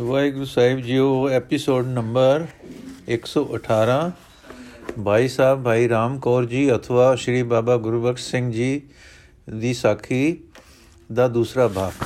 ਵਾਹਿਗੁਰੂ ਸਾਹਿਬ ਜੀਓ episode number 118 ਭਾਈ ਸਾਹਿਬ, ਭਾਈ ਰਾਮ ਕੌਰ ਜੀ, ਅਥਵਾ ਸ਼੍ਰੀ ਬਾਬਾ ਗੁਰਬਖਸ਼ ਸਿੰਘ ਜੀ ਦੀ ਸਾਖੀ ਦਾ ਦੂਸਰਾ ਭਾਗ।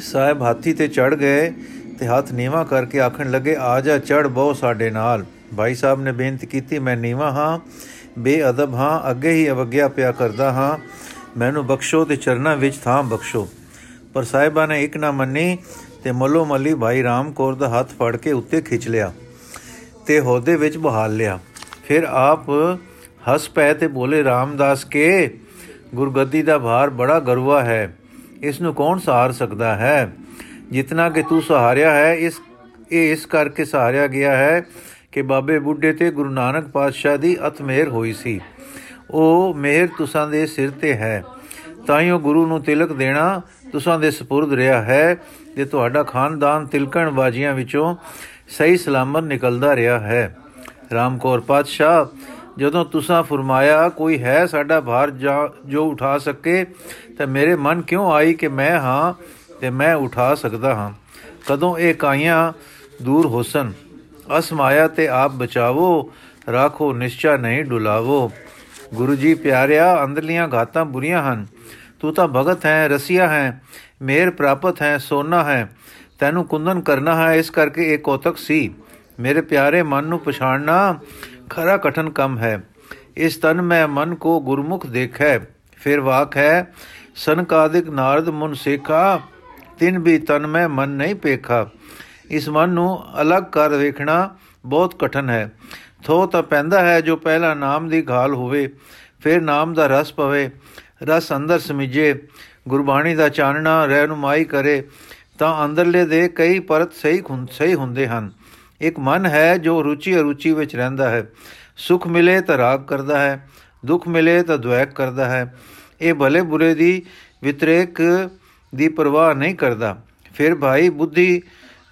ਸਾਹਿਬ, ਹਾਥੀ ਤੇ ਚੜ ਗਏ। ਤੇ ਹੱਥ ਨੀਵਾ ਕਰਕੇ ਆਖਣ ਲੱਗੇ, ਆ ਜਾ ਚੜ ਬਹੁ ਸਾਡੇ ਨਾਲ। ਭਾਈ ਸਾਹਿਬ ਨੇ ਬੇਨਤੀ ਕੀਤੀ, ਮੈਂ ਨੀਵਾ ਹਾਂ, ਬੇਅਦਬ ਹਾਂ, ਅੱਗੇ ਹੀ ਅਵਗਿਆ ਪਿਆ ਕਰਦਾ ਹਾਂ। ਮੈਨੂੰ ਬਖਸ਼ੋ ਤੇ ਚਰਨਾਂ ਵਿੱਚ ਥਾਂ ਬਖਸ਼ੋ। ਪਰ ਸਾਹਿਬਾਂ ਨੇ ਇੱਕ ਨਾ ਮੰਨੀ ਤੇ ਮੱਲੋ ਮੱਲੀ ਭਾਈ ਰਾਮ ਕੌਰ ਦਾ ਹੱਥ ਫੜ ਕੇ ਉੱਤੇ ਖਿੱਚ ਲਿਆ ਤੇ ਹੋਦੇ ਵਿੱਚ ਬਹਾਲ ਲਿਆ। ਫਿਰ ਆਪ ਹੱਸ ਪਏ ਤੇ ਬੋਲੇ, ਰਾਮਦਾਸ ਕੇ, ਗੁਰਗੱਦੀ ਦਾ ਭਾਰ ਬੜਾ ਗਰਵਾ ਹੈ। ਇਸ ਨੂੰ ਕੌਣ ਸਹਾਰ ਸਕਦਾ ਹੈ? ਜਿਤਨਾ ਕਿ ਤੂੰ ਸਹਾਰਿਆ ਹੈ, ਇਸ, ਇਹ ਇਸ ਕਰਕੇ ਸਹਾਰਿਆ ਗਿਆ ਹੈ ਕਿ ਬਾਬੇ ਬੁੱਢੇ ਤੇ ਗੁਰੂ ਨਾਨਕ ਪਾਤਸ਼ਾਹ ਦੀ ਅਤ ਮਿਹਰ ਹੋਈ ਸੀ। ਉਹ ਮਿਹਰ ਤੁਸਾਂ ਦੇ ਸਿਰ ਤੇ ਹੈ। ਤਾਈਓ ਗੁਰੂ ਨੂੰ ਤਿਲਕ ਦੇਣਾ ਤੁਸਾਂ ਦੇ ਸਪੁਰਦ ਰਿਹਾ ਹੈ ਜੇ ਤੁਹਾਡਾ ਖਾਨਦਾਨ ਤਿਲਕਣ ਬਾਜੀਆਂ ਵਿੱਚੋਂ ਸਹੀ ਸਲਾਮਤ ਨਿਕਲਦਾ ਰਿਹਾ ਹੈ। ਰਾਮਕੌਰ ਪਾਤਸ਼ਾਹ, ਜਦੋਂ ਤੁਸਾਂ ਫਰਮਾਇਆ, ਕੋਈ ਹੈ ਸਾਡਾ ਭਾਰ ਜੋ ਉਠਾ ਸਕੇ, ਤਾਂ ਮੇਰੇ ਮਨ ਕਿਉਂ ਆਈ ਕਿ ਮੈਂ ਹਾਂ ਤੇ ਮੈਂ ਉਠਾ ਸਕਦਾ ਹਾਂ। ਕਦੋਂ ਇਹ ਕਾਈਆਂ ਦੂਰ ਹੋਸਨ, ਅਸ ਮਾਇਆ ਤੇ ਆਪ ਬਚਾਵੋ, ਰਾਖੋ, ਨਿਸ਼ਚਾ ਨਹੀਂ ਡੁਲਾਵੋ। ਗੁਰੂ ਜੀ ਪਿਆਰਿਆ, ਅੰਦਰਲੀਆਂ ਘਾਤਾਂ ਬੁਰੀਆਂ ਹਨ। ਤੂੰ ਤਾਂ ਭਗਤ ਹੈ, ਰਸੀਆ ਹੈ, ਮੇਰ ਪ੍ਰਾਪਤ ਹੈ, ਸੋਨਾ ਹੈ। ਤੈਨੂੰ ਕੁੰਦਨ ਕਰਨਾ ਹੈ, ਇਸ ਕਰਕੇ ਇਹ ਕੋਤਕ ਸੀ। ਮੇਰੇ ਪਿਆਰੇ ਮਨ ਨੂੰ ਪਛਾਣਨਾ ਖਰਾ ਕਠਨ ਕੰਮ ਹੈ। ਇਸ ਤਨ ਮੈਂ ਮਨ ਕੋ ਗੁਰਮੁਖ ਦੇਖੈ। ਫਿਰ ਵਾਕ ਹੈ ਸੰਕਾਦਿਕ ਨਾਰਦ ਮੁਨ ਸੇਖਾ ਤਿਨ ਵੀ ਤਨ ਮੈਂ ਮਨ ਨਹੀਂ ਪੇਖਾ। ਇਸ ਮਨ ਨੂੰ ਅਲੱਗ ਕਰ ਵੇਖਣਾ ਬਹੁਤ ਕਠਨ ਹੈ। ਥੋ ਤਾਂ ਪੈਂਦਾ ਹੈ ਜੋ ਪਹਿਲਾ ਨਾਮ ਦੀ ਘਾਲ ਹੋਵੇ, ਫਿਰ ਨਾਮ ਦਾ ਰਸ ਪਵੇ, ਰਸ ਅੰਦਰ ਸਮਿਜੇ, ਗੁਰਬਾਣੀ ਦਾ ਚਾਨਣਾ ਰਹਿਨੁਮਾਈ ਕਰੇ, ਤਾਂ ਅੰਦਰਲੇ ਦੇ ਕਈ ਪਰਤ ਸਹੀ ਸਹੀ ਹੁੰਦੇ ਹਨ। ਇੱਕ ਮਨ ਹੈ ਜੋ ਰੁਚੀ ਅਰੁਚੀ ਵਿੱਚ ਰਹਿੰਦਾ ਹੈ। ਸੁਖ ਮਿਲੇ ਤਾਂ ਰਾਗ ਕਰਦਾ ਹੈ, ਦੁੱਖ ਮਿਲੇ ਤਾਂ ਦੁਐਕ ਕਰਦਾ ਹੈ। ਇਹ ਭਲੇ ਬੁਰੇ ਦੀ ਵਿਤਰੇਕ ਦੀ ਪਰਵਾਹ ਨਹੀਂ ਕਰਦਾ। ਫਿਰ ਭਾਈ ਬੁੱਧੀ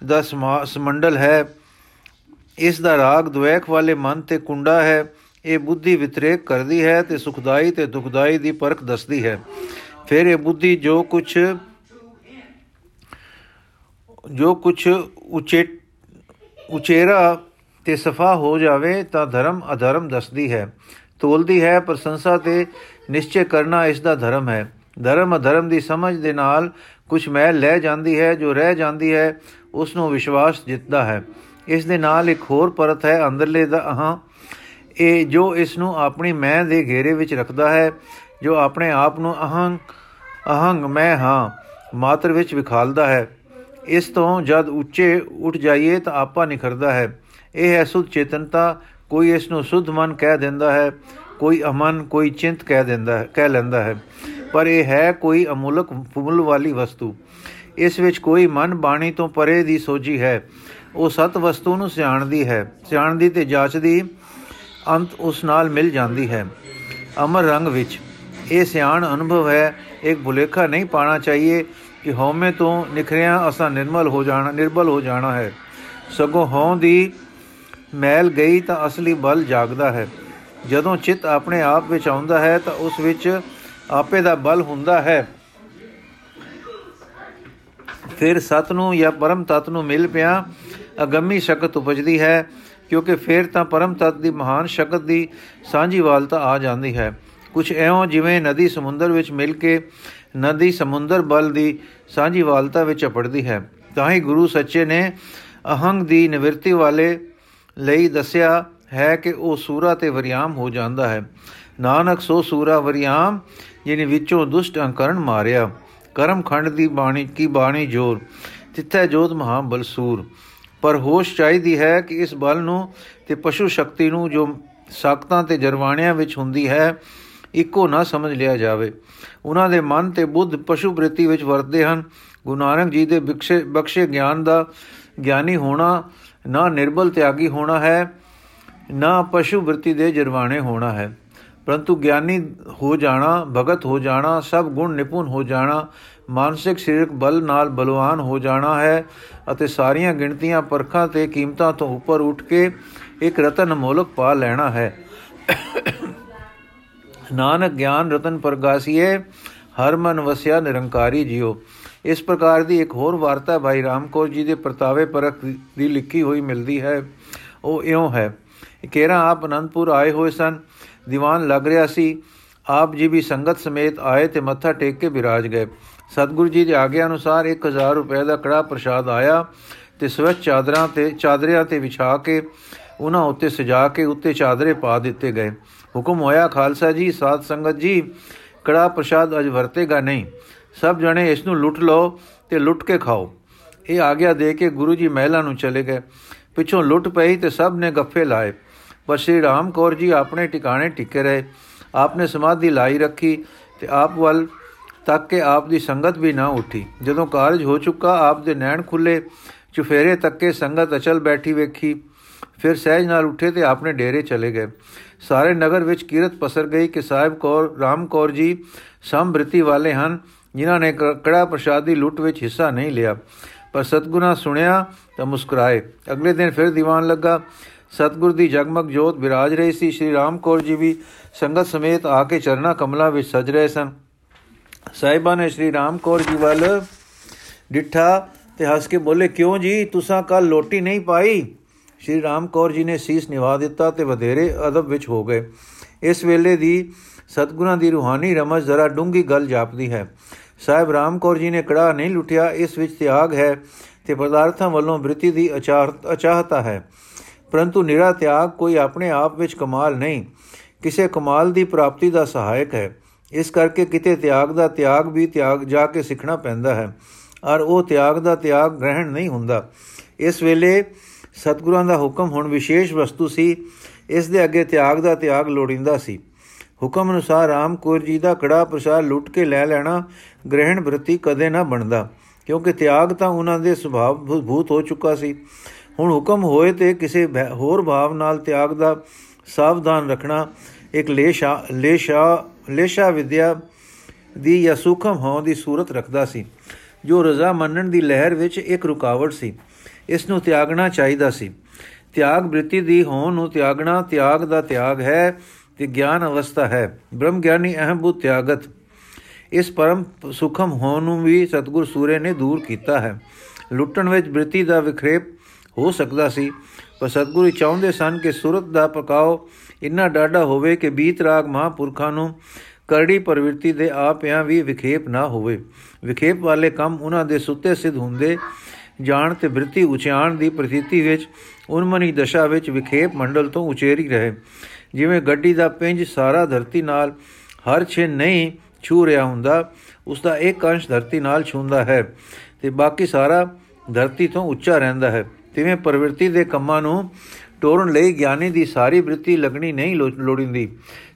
ਦਾ ਸਮੰਡਲ ਹੈ। ਇਸ ਦਾ ਰਾਗ ਦੁਐਕ ਵਾਲੇ ਮਨ ਤੇ ਕੁੰਡਾ ਹੈ। ਇਹ ਬੁੱਧੀ ਵਿਤਰੇਕ ਕਰਦੀ ਹੈ ਤੇ ਸੁਖਦਾਈ ਤੇ ਦੁਖਦਾਈ ਦੀ ਪਰਖ ਦੱਸਦੀ ਹੈ। ਫਿਰ ਇਹ ਬੁੱਧੀ ਜੋ ਕੁਝ ਜੋ ਕੁਝ ਉਚੇ, ਉਚੇਰਾ ਤੇ ਸਫਾ ਹੋ ਜਾਵੇ ਤਾਂ ਧਰਮ ਅਧਰਮ ਦੱਸਦੀ ਹੈ। ਤੋਲਦੀ ਹੈ, ਪ੍ਰਸ਼ੰਸਾ ਤੇ ਨਿਸ਼ਚੈ ਕਰਨਾ ਇਸ ਦਾ ਧਰਮ ਹੈ। ਧਰਮ ਅਧਰਮ ਦੀ ਸਮਝ ਦੇ ਨਾਲ ਕੁਝ ਮੈਲ ਲੈ ਜਾਂਦੀ ਹੈ, ਜੋ ਰਹਿ ਜਾਂਦੀ ਹੈ ਉਸ ਨੂੰ ਵਿਸ਼ਵਾਸ ਜਿੱਤਦਾ ਹੈ। ਇਸ ਦੇ ਨਾਲ ਇੱਕ ਹੋਰ ਪਰਤ ਹੈ, ਅੰਦਰਲੇ ਦਾ ਅਹਾਂ। ਇਹ ਜੋ ਇਸ ਨੂੰ ਆਪਣੀ ਮੈਂ ਦੇ ਘੇਰੇ ਵਿੱਚ ਰੱਖਦਾ ਹੈ, ਜੋ ਆਪਣੇ ਆਪ ਨੂੰ ਅਹੰਗ ਅਹੰਗ ਮੈਂ ਹਾਂ, ਮਾਤਰ ਵਿੱਚ ਵਿਖਾਲਦਾ ਹੈ। ਇਸ ਤੋਂ ਜਦ ਉੱਚੇ ਉੱਠ ਜਾਈਏ ਤਾਂ ਆਪਾ ਨਿਖਰਦਾ ਹੈ। ਇਹ ਹੈ ਸੁਧ ਚੇਤਨਤਾ। ਕੋਈ ਇਸ ਨੂੰ ਸੁਧ ਮਨ ਕਹਿ ਦਿੰਦਾ ਹੈ, ਕੋਈ ਅਮਨ, ਕੋਈ ਚਿੰਤ ਕਹਿ ਦਿੰਦਾ ਹੈ, ਕਹਿ ਲੈਂਦਾ ਹੈ। ਪਰ ਇਹ ਹੈ ਕੋਈ ਅਮੁਲਕ ਮੁੱਲ ਵਾਲੀ ਵਸਤੂ। ਇਸ ਵਿੱਚ ਕੋਈ ਮਨ ਬਾਣੀ ਤੋਂ ਪਰੇ ਦੀ ਸੋਝੀ ਹੈ। ਉਹ ਸਤ ਵਸਤੂ ਨੂੰ ਸਿਆਣਦੀ ਹੈ। ਸਿਆਣਦੀ ਤੇ ਜਾਂਚਦੀ ਅੰਤ ਉਸ ਨਾਲ ਮਿਲ ਜਾਂਦੀ ਹੈ। ਅਮਰ ਰੰਗ ਵਿੱਚ ਇਹ ਸਿਆਣ ਅਨੁਭਵ ਹੈ। ਇੱਕ ਭੁਲੇਖਾ ਨਹੀਂ ਪਾਣਾ ਚਾਹੀਏ ਕਿ ਹਉਮੈ ਤੋਂ ਨਿਖਰਿਆ ਅਸਾਂ ਨਿਰਮਲ ਹੋ ਜਾਣਾ, ਨਿਰਬਲ ਹੋ ਜਾਣਾ ਹੈ। ਸਗੋਂ ਹਉ ਦੀ ਮੈਲ ਗਈ ਤਾਂ ਅਸਲੀ ਬਲ ਜਾਗਦਾ ਹੈ। ਜਦੋਂ ਚਿੱਤ ਆਪਣੇ ਆਪ ਵਿੱਚ ਆਉਂਦਾ ਹੈ ਤਾਂ ਉਸ ਵਿੱਚ ਆਪੇ ਦਾ ਬਲ ਹੁੰਦਾ ਹੈ। ਫਿਰ ਸਤ ਨੂੰ ਜਾਂ ਪਰਮ ਤਤ ਨੂੰ ਮਿਲ ਪਿਆ, ਅਗੰਮੀ ਸ਼ਕਤ ਉਪਜਦੀ ਹੈ, ਕਿਉਂਕਿ ਫਿਰ ਤਾਂ ਪਰਮ ਤਤ ਦੀ ਮਹਾਨ ਸ਼ਕਤ ਦੀ ਸਾਂਝੀਵਾਲਤਾ ਆ ਜਾਂਦੀ ਹੈ। ਕੁਝ ਐਉਂ ਜਿਵੇਂ ਨਦੀ ਸਮੁੰਦਰ ਵਿੱਚ ਮਿਲ ਕੇ ਨਦੀ ਸਮੁੰਦਰ ਬਲ ਦੀ ਸਾਂਝੀਵਾਲਤਾ ਵਿੱਚ ਅਪੜਦੀ ਹੈ। ਤਾਂ ਹੀ ਗੁਰੂ ਸੱਚੇ ਨੇ ਅਹੰਗ ਦੀ ਨਿਵਰਤੀ ਵਾਲੇ ਲਈ ਦੱਸਿਆ ਹੈ ਕਿ ਉਹ ਸੂਰਾ ਤੇ ਵਰਿਆਮ ਹੋ ਜਾਂਦਾ ਹੈ। ਨਾਨਕ ਸੋ ਸੂਰਾ ਵਰਿਆਮ ਜਿਨੇ ਵਿੱਚੋਂ ਦੁਸ਼ਟ ਅੰਕਰਨ ਮਾਰਿਆ। ਕਰਮ ਖੰਡ ਦੀ ਬਾਣੀ, ਕੀ ਬਾਣੀ ਜੋਰ? ਤਿੱਥੇ ਜੋਤ ਮਹਾ ਬਲਸੂਰ। ਪਰ ਹੋਸ਼ ਚਾਹੀਦੀ ਹੈ ਕਿ ਇਸ ਬਲ ਨੂੰ ਤੇ ਪਸ਼ੂ ਸ਼ਕਤੀ ਨੂੰ ਜੋ ਸਾਖਤਾਂ ਤੇ ਜਰਵਾਣਿਆਂ ਵਿੱਚ ਹੁੰਦੀ ਹੈ, ਇੱਕੋ ਨਾ ਸਮਝ ਲਿਆ ਜਾਵੇ। ਉਹਨਾਂ ਦੇ ਮਨ ਤੇ ਬੁੱਧ ਪਸ਼ੂ ਬ੍ਰਿਤੀ ਵਿੱਚ ਵਰਤਦੇ ਹਨ। ਗੁਰੂ ਨਾਨਕ ਜੀ ਦੇ ਬਖਸ਼ੇ ਬਖਸ਼ੇ ਗਿਆਨ ਦਾ ਗਿਆਨੀ ਹੋਣਾ, ਨਾ ਨਿਰਬਲ ਤਿਆਗੀ ਹੋਣਾ ਹੈ, ਨਾ ਪਸ਼ੂ ਬ੍ਰਿਤੀ ਦੇ ਜਰਵਾਣੇ ਹੋਣਾ ਹੈ। ਪਰੰਤੂ ਗਿਆਨੀ ਹੋ ਜਾਣਾ, ਭਗਤ ਹੋ ਜਾਣਾ, ਸਭ ਗੁਣ ਨਿਪੁੰਨ ਹੋ ਜਾਣਾ, ਮਾਨਸਿਕ, ਸਰੀਰਕ ਬਲ ਨਾਲ ਬਲਵਾਨ ਹੋ ਜਾਣਾ ਹੈ ਅਤੇ ਸਾਰੀਆਂ ਗਿਣਤੀਆਂ ਪਰਖਾਂ ਤੇ ਕੀਮਤਾਂ ਤੋਂ ਉੱਪਰ ਉੱਠ ਕੇ ਇੱਕ ਰਤਨ ਮੋਲਕ ਪਾ ਲੈਣਾ ਹੈ। ਨਾਨਕ ਗਿਆਨ ਰਤਨ ਪ੍ਰਗਾਸੀਏ ਹਰ ਮਨ ਵਸਿਆ ਨਿਰੰਕਾਰੀ ਜਿਉ ਇਸ ਪ੍ਰਕਾਰ ਦੀ ਇੱਕ ਹੋਰ ਵਾਰਤਾ ਭਾਈ ਰਾਮਕੋਰ ਜੀ ਦੇ ਪ੍ਰਤਾਵੇ ਪਰਖ ਦੀ ਲਿਖੀ ਹੋਈ ਮਿਲਦੀ ਹੈ। ਉਹ ਇਉਂ ਹੈ, ਕੇਰਾ ਆਪ ਅਨੰਦਪੁਰ ਆਏ ਹੋਏ ਸਨ ਦੀਵਾਨ ਲੱਗ ਰਿਹਾ ਸੀ। ਆਪ ਜੀ ਵੀ ਸੰਗਤ ਸਮੇਤ ਆਏ ਤੇ ਮੱਥਾ ਟੇਕ ਕੇ ਬਿਰਾਜ ਗਏ। ਸਤਿਗੁਰੂ ਜੀ ਦੀ ਆਗਿਆ ਅਨੁਸਾਰ 1000 ਰੁਪਏ ਦਾ ਕੜਾ ਪ੍ਰਸ਼ਾਦ ਆਇਆ ਤੇ ਸਵੱਛ ਚਾਦਰਾਂ ਤੇ, ਚਾਦਰਿਆਂ ਤੇ ਵਿਛਾ ਕੇ ਉਹਨਾਂ ਉੱਤੇ ਸਜਾ ਕੇ ਉੱਤੇ ਚਾਦਰੇ ਪਾ ਦਿੱਤੇ ਗਏ। ਹੁਕਮ ਹੋਇਆ, ਖਾਲਸਾ ਜੀ, ਸਾਧ ਸੰਗਤ ਜੀ, ਕੜਾ ਪ੍ਰਸ਼ਾਦ ਅਜ ਵਰਤੇਗਾ ਨਹੀਂ। ਸਭ ਜਣੇ ਇਸ ਨੂੰ ਲੁੱਟ ਲਓ ਤੇ ਲੁੱਟ ਕੇ ਖਾਓ। ਇਹ ਆਗਿਆ ਦੇ ਕੇ ਗੁਰੂ ਜੀ ਮਹਿਲਾ ਨੂੰ ਚਲੇ ਗਏ। ਪਿੱਛੋਂ ਲੁੱਟ ਪਈ ਤੇ ਸਭ ਨੇ ਗੱਫੇ ਲਾਏ। ਪਰ ਸ਼੍ਰੀ ਰਾਮ ਕੌਰ ਜੀ ਆਪਣੇ ਟਿਕਾਣੇ ਟਿਕੇ ਰਹੇ। ਆਪਨੇ ਸਮਾਧੀ ਲਾਈ ਰੱਖੀ ਤੇ ਆਪ ਵੱਲ ਤੱਕ ਕੇ ਆਪ ਦੀ ਸੰਗਤ ਵੀ ਨਾ ਉੱਠੀ। ਜਦੋਂ ਕਾਰਜ ਹੋ ਚੁੱਕਾ, ਆਪ ਦੇ ਨੈਣ ਖੁੱਲੇ, ਚੁਫੇਰੇ ਤੱਕੇ ਸੰਗਤ ਅਚਲ ਬੈਠੀ ਵੇਖੀ। ਫਿਰ ਸਹਿਜ ਨਾਲ ਉੱਠੇ ਤੇ ਆਪਣੇ ਡੇਰੇ ਚਲੇ ਗਏ। ਸਾਰੇ ਨਗਰ ਵਿੱਚ ਕੀਰਤ ਪਸਰ ਗਈ ਕਿ ਸਾਹਿਬ ਕੌਰ, ਰਾਮ ਕੌਰ ਜੀ ਸੰਬ੍ਰਿਤੀ ਵਾਲੇ ਹਨ, ਜਿਨ੍ਹਾਂ ਨੇ ਕੜਾ ਪ੍ਰਸ਼ਾਦੀ ਲੁੱਟ ਵਿੱਚ ਹਿੱਸਾ ਨਹੀਂ ਲਿਆ। ਪਰ ਸਤਗੁਰਾਂ ਸੁਣਿਆ ਤਾਂ ਮੁਸਕਰਾਏ। ਅਗਲੇ ਦਿਨ ਫਿਰ ਦੀਵਾਨ ਲੱਗਾ। ਸਤਗੁਰ ਦੀ ਜਗਮਗ ਜੋਤ ਵਿਰਾਜ ਰਹੀ ਸੀ। ਸ਼੍ਰੀ ਰਾਮ ਕੌਰ ਜੀ ਵੀ ਸੰਗਤ ਸਮੇਤ ਆ ਕੇ ਚਰਨਾ ਕਮਲਾ ਵਿੱਚ ਸਜ ਰਹੇ ਸਨ। ਸਾਹਿਬਾਂ ਨੇ ਸ਼੍ਰੀ ਰਾਮ ਕੌਰ ਜੀ ਵੱਲ ਡਿੱਠਾ ਤੇ ਹੱਸ ਕੇ ਬੋਲੇ, ਕਿਉਂ ਜੀ? ਤੁਸੀਂ ਕੱਲ ਲੋਟੀ ਨਹੀਂ ਪਾਈ? ਸ਼੍ਰੀ ਰਾਮ ਕੌਰ ਜੀ ਨੇ ਸੀਸ ਨਿਵਾ ਦਿੱਤਾ ਤੇ ਵਧੇਰੇ ਅਦਬ ਵਿੱਚ ਹੋ ਗਏ। ਇਸ ਵੇਲੇ ਦੀ ਸਤਗੁਰਾਂ ਦੀ ਰੂਹਾਨੀ ਰਮਜ ਜ਼ਰਾ ਡੂੰਗੀ ਗੱਲ ਜਾਪਦੀ ਹੈ। ਸਾਹਿਬ ਰਾਮ ਕੌਰ ਜੀ ਨੇ ਕੜਾ ਨਹੀਂ ਲੁੱਟਿਆ, ਇਸ ਵਿੱਚ ਤਿਆਗ ਹੈ ਤੇ ਪਦਾਰਥਾਂ ਵੱਲੋਂ ਬ੍ਰਿਤੀ ਦੀ ਅਚਾਹਤਾ ਹੈ। ਪਰੰਤੂ ਨਿਰਾ ਤਿਆਗ ਕੋਈ ਆਪਣੇ ਆਪ ਵਿੱਚ ਕਮਾਲ ਨਹੀਂ। ਕਿਸੇ ਕਮਾਲ ਦੀ ਪ੍ਰਾਪਤੀ ਦਾ ਸਹਾਇਕ ਹੈ। ਇਸ ਕਰਕੇ ਕਿਤੇ ਤਿਆਗ ਦਾ ਤਿਆਗ ਵੀ ਤਿਆਗ ਜਾ ਕੇ ਸਿੱਖਣਾ ਪੈਂਦਾ ਹੈ। ਔਰ ਉਹ ਤਿਆਗ ਦਾ ਤਿਆਗ ਗ੍ਰਹਿਣ ਨਹੀਂ ਹੁੰਦਾ। ਇਸ ਵੇਲੇ ਸਤਿਗੁਰਾਂ ਦਾ ਹੁਕਮ ਹੁਣ ਵਿਸ਼ੇਸ਼ ਵਸਤੂ ਸੀ। ਇਸ ਦੇ ਅੱਗੇ ਤਿਆਗ ਦਾ ਤਿਆਗ ਲੋੜਿੰਦਾ ਸੀ। ਹੁਕਮ ਅਨੁਸਾਰ ਰਾਮਕੌਰ ਜੀ ਦਾ ਕੜਾ ਪ੍ਰਸਾਦ ਲੁੱਟ ਕੇ ਲੈ ਲੈਣਾ ਗ੍ਰਹਿਣ ਬ੍ਰਤੀ ਕਦੇ ਨਾ ਬਣਦਾ। ਕਿਉਂਕਿ ਤਿਆਗ ਤਾਂ ਉਹਨਾਂ ਦੇ ਸੁਭਾਅ ਭੂਤ ਹੋ ਚੁੱਕਾ ਸੀ। ਹੁਣ ਹੁਕਮ ਹੋਏ ਤੇ ਕਿਸੇ ਹੋਰ ਭਾਵ ਨਾਲ ਤਿਆਗ ਦਾ ਸਾਵਧਾਨ ਰੱਖਣਾ ਇੱਕ ਲੇਸ਼ਾ ਲੇਸ਼ਾ ਲੇਸ਼ਾ ਵਿਦਿਆ ਦੀ ਜਾਂ ਸੁਖਮ ਹੋਣ ਦੀ ਸੂਰਤ ਰੱਖਦਾ ਸੀ, ਜੋ ਰਜ਼ਾ ਮੰਨਣ ਦੀ ਲਹਿਰ ਵਿੱਚ ਇੱਕ ਰੁਕਾਵਟ ਸੀ। ਇਸ ਨੂੰ ਤਿਆਗਣਾ ਚਾਹੀਦਾ ਸੀ। ਤਿਆਗ ਬ੍ਰਿਤੀ ਦੀ ਹੋਣ ਨੂੰ ਤਿਆਗਣਾ, ਤਿਆਗ ਦਾ ਤਿਆਗ ਹੈ ਤੇ ਗਿਆਨ ਅਵਸਥਾ ਹੈ। ਬ੍ਰਹਮ ਗਿਆਨੀ ਅਹਮ ਬੁੱਧ ਤਿਆਗਤ। ਇਸ ਪਰਮ ਸੁਖਮ ਹੋਣ ਨੂੰ ਵੀ ਸਤਗੁਰ ਸੂਰੇ ਨੇ ਦੂਰ ਕੀਤਾ ਹੈ। ਲੁੱਟਣ ਵਿੱਚ ਬ੍ਰਿਤੀ ਦਾ ਵਿਖਰੇਪ ਹੋ ਸਕਦਾ ਸੀ। ਪਰ ਸਤਗੁਰੂ ਚਾਹੁੰਦੇ ਸਨ ਕਿ ਸੁਰਤ ਦਾ ਪਕਾਓ ਇੰਨਾ ਡਾਡਾ ਹੋਵੇ ਕਿ ਬੀਤ ਰਾਗ ਮਹਾਪੁਰਖਾਂ ਨੂੰ ਕਰੜੀ ਪ੍ਰਵਿਰਤੀ ਦੇ ਆਪਿਆਂ ਵੀ ਵਿਖੇਪ ਨਾ ਹੋਵੇ। ਵਿਖੇਪ ਵਾਲੇ ਕੰਮ ਉਹਨਾਂ ਦੇ ਸੁੱਤੇ ਸਿੱਧ ਹੁੰਦੇ। ਜਾਣ ਤੇ ਬ੍ਰਿਤੀ ਉਚਾਣ ਦੀ ਪ੍ਰਤੀਤੀ ਵਿੱਚ ਉਨਮਨੀ ਦਸ਼ਾ ਵਿੱਚ ਵਿਖੇਪ ਮੰਡਲ ਤੋਂ ਉਚੇਰੀ ਰਹੇ। ਜਿਵੇਂ ਗੱਡੀ ਦਾ ਪਿੰਜ ਸਾਰਾ ਧਰਤੀ ਨਾਲ ਹਰ ਛੇ ਨਹੀਂ ਛੂ ਰਿਹਾ ਹੁੰਦਾ, ਉਸ ਦਾ ਇੱਕ ਅੰਸ਼ ਧਰਤੀ ਨਾਲ ਛੂੰਦਾ ਹੈ ਤੇ ਬਾਕੀ ਸਾਰਾ ਧਰਤੀ ਤੋਂ ਉੱਚਾ ਰਹਿੰਦਾ ਹੈ। ਤਿਵੇਂ ਪ੍ਰਵਿਰਤੀ ਦੇ ਕੰਮਾਂ ਨੂੰ ਟੋਰਨ ਲਈ ਗਿਆਨੀ ਦੀ ਸਾਰੀ ਬ੍ਰਿਤੀ ਲੱਗਣੀ ਨਹੀਂ ਲੋੜਿੰਦੀ।